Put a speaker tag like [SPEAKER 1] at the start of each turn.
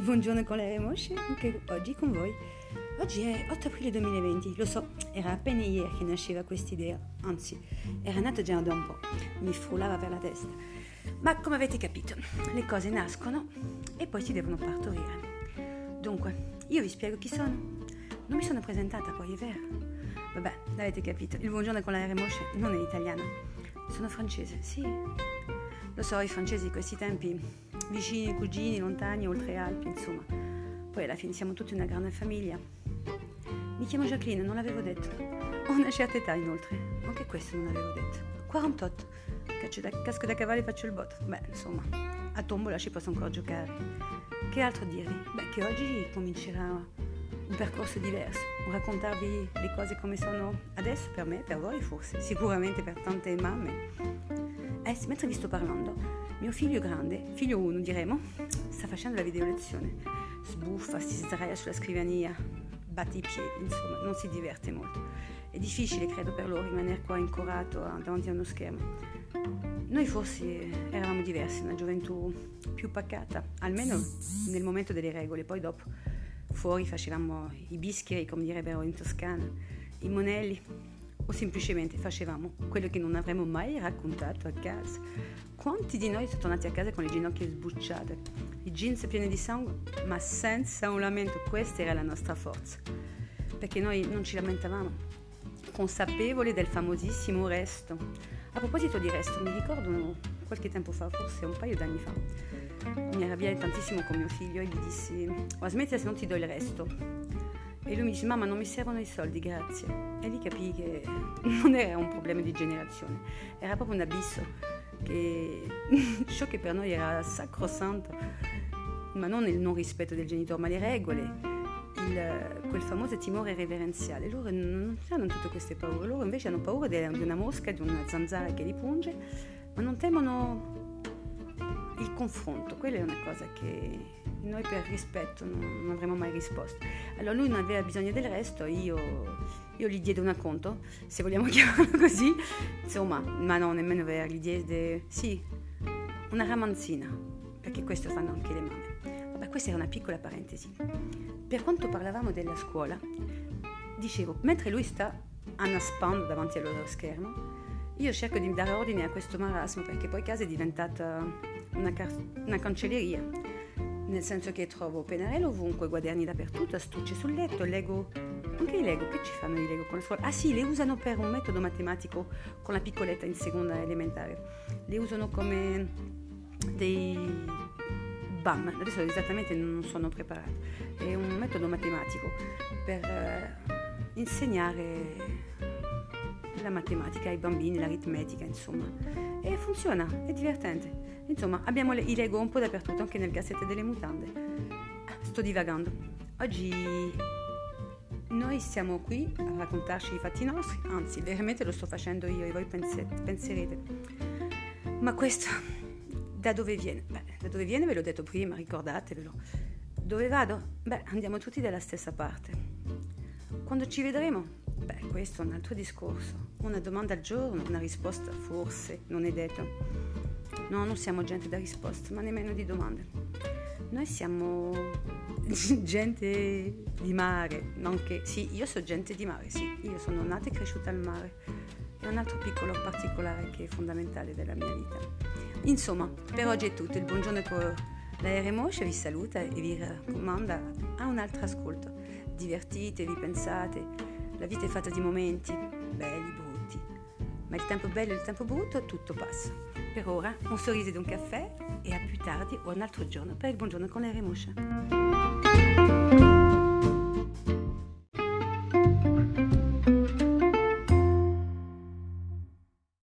[SPEAKER 1] buongiorno con le Mosce, anche oggi con voi. Oggi è 8 aprile 2020, lo so, era appena ieri che nasceva questa idea, anzi, era nato già da un po', mi frullava per la testa. Ma come avete capito, le cose nascono e poi si devono partorire. Dunque, io vi spiego chi sono. Non mi sono presentata poi, è vero? Vabbè, l'avete capito, il buongiorno con la Mosce non è italiana, sono francese, sì. Lo so, i francesi di questi tempi vicini, cugini, lontani, oltre Alpi, insomma. Poi alla fine siamo tutti una grande famiglia. Mi chiamo Jacqueline, non l'avevo detto. Ho una certa età inoltre, anche questo non l'avevo detto. 48. Caccio da, casco da cavallo e faccio il botto. Beh, insomma, a tombola ci posso ancora giocare. Che altro dirvi? Beh, che oggi comincerà un percorso diverso, raccontarvi le cose come sono adesso per me, per voi forse, sicuramente per tante mamme eh, mentre vi sto parlando, mio figlio grande, figlio 1 diremo, sta facendo la video lezione. Sbuffa, si sdraia sulla scrivania, batte i piedi, insomma, non si diverte molto. È difficile, credo, per loro rimanere qua incorato davanti a uno schermo. Noi forse eravamo diversi, una gioventù più pacata, almeno nel momento delle regole, poi dopo fuori facevamo i bischeri, come direbbero in Toscana, i monelli, o semplicemente facevamo quello che non avremmo mai raccontato a casa. Quanti di noi sono tornati a casa con le ginocchia sbucciate, i jeans pieni di sangue, ma senza un lamento, questa era la nostra forza, perché noi non ci lamentavamo, consapevoli del famosissimo resto. A proposito di resto, mi ricordo qualche tempo fa, forse un paio d'anni fa, mi arrabbiai tantissimo con mio figlio e gli dissi, oh, smettila se non ti do il resto. E lui mi dice, mamma non mi servono i soldi, grazie. E lì capii che non era un problema di generazione, era proprio un abisso, che ciò che per noi era sacrosanto, ma non il non rispetto del genitore, ma le regole, il, quel famoso timore reverenziale. Loro non hanno tutte queste paure, loro invece hanno paura di una mosca, di una zanzara che li punge, ma non temono il confronto, quella è una cosa che noi per rispetto non, non avremmo mai risposto. Allora lui non aveva bisogno del resto, io, io gli diedi una conto, se vogliamo chiamarlo così, insomma, ma no, nemmeno vero, gli diede, sì, una ramanzina, perché questo fanno anche le mamme. Vabbè, questa era una piccola parentesi. Per quanto parlavamo della scuola, dicevo, mentre lui sta annaspando davanti allo schermo, io cerco di dare ordine a questo marasmo perché poi casa è diventata una, car- una cancelleria, nel senso che trovo pennarello ovunque, quaderni dappertutto, astucce sul letto, Lego, anche i Lego, che ci fanno i Lego con la scuola? Ah sì, le usano per un metodo matematico con la piccoletta in seconda elementare, le usano come dei BAM, adesso esattamente non sono preparata, è un metodo matematico per eh, insegnare la matematica ai bambini, l'aritmetica, insomma. E funziona, è divertente. Insomma, abbiamo le, i Lego un po' dappertutto, anche nel cassetto delle mutande. Ah, sto divagando. Oggi noi siamo qui a raccontarci i fatti nostri, anzi, veramente lo sto facendo io e voi pense, penserete. Ma questo da dove viene? Beh, da dove viene ve l'ho detto prima, ricordatevelo. Dove vado? Beh, andiamo tutti dalla stessa parte. Quando ci vedremo, Beh, questo è un altro discorso. Una domanda al giorno, una risposta forse, non è detto. No, non siamo gente da risposte, ma nemmeno di domande. Noi siamo gente di mare, nonché... Sì, io sono gente di mare, sì, io sono nata e cresciuta al mare. È un altro piccolo particolare che è fondamentale della mia vita. Insomma, per oggi è tutto. Il buongiorno con la Moscia vi saluta e vi raccomanda a un altro ascolto. Divertitevi, pensate la vita è fatta di momenti belli, brutti, ma il tempo bello e il tempo brutto tutto passa. Per ora un sorriso ed un caffè e a più tardi o un altro giorno per il buongiorno con le remusce.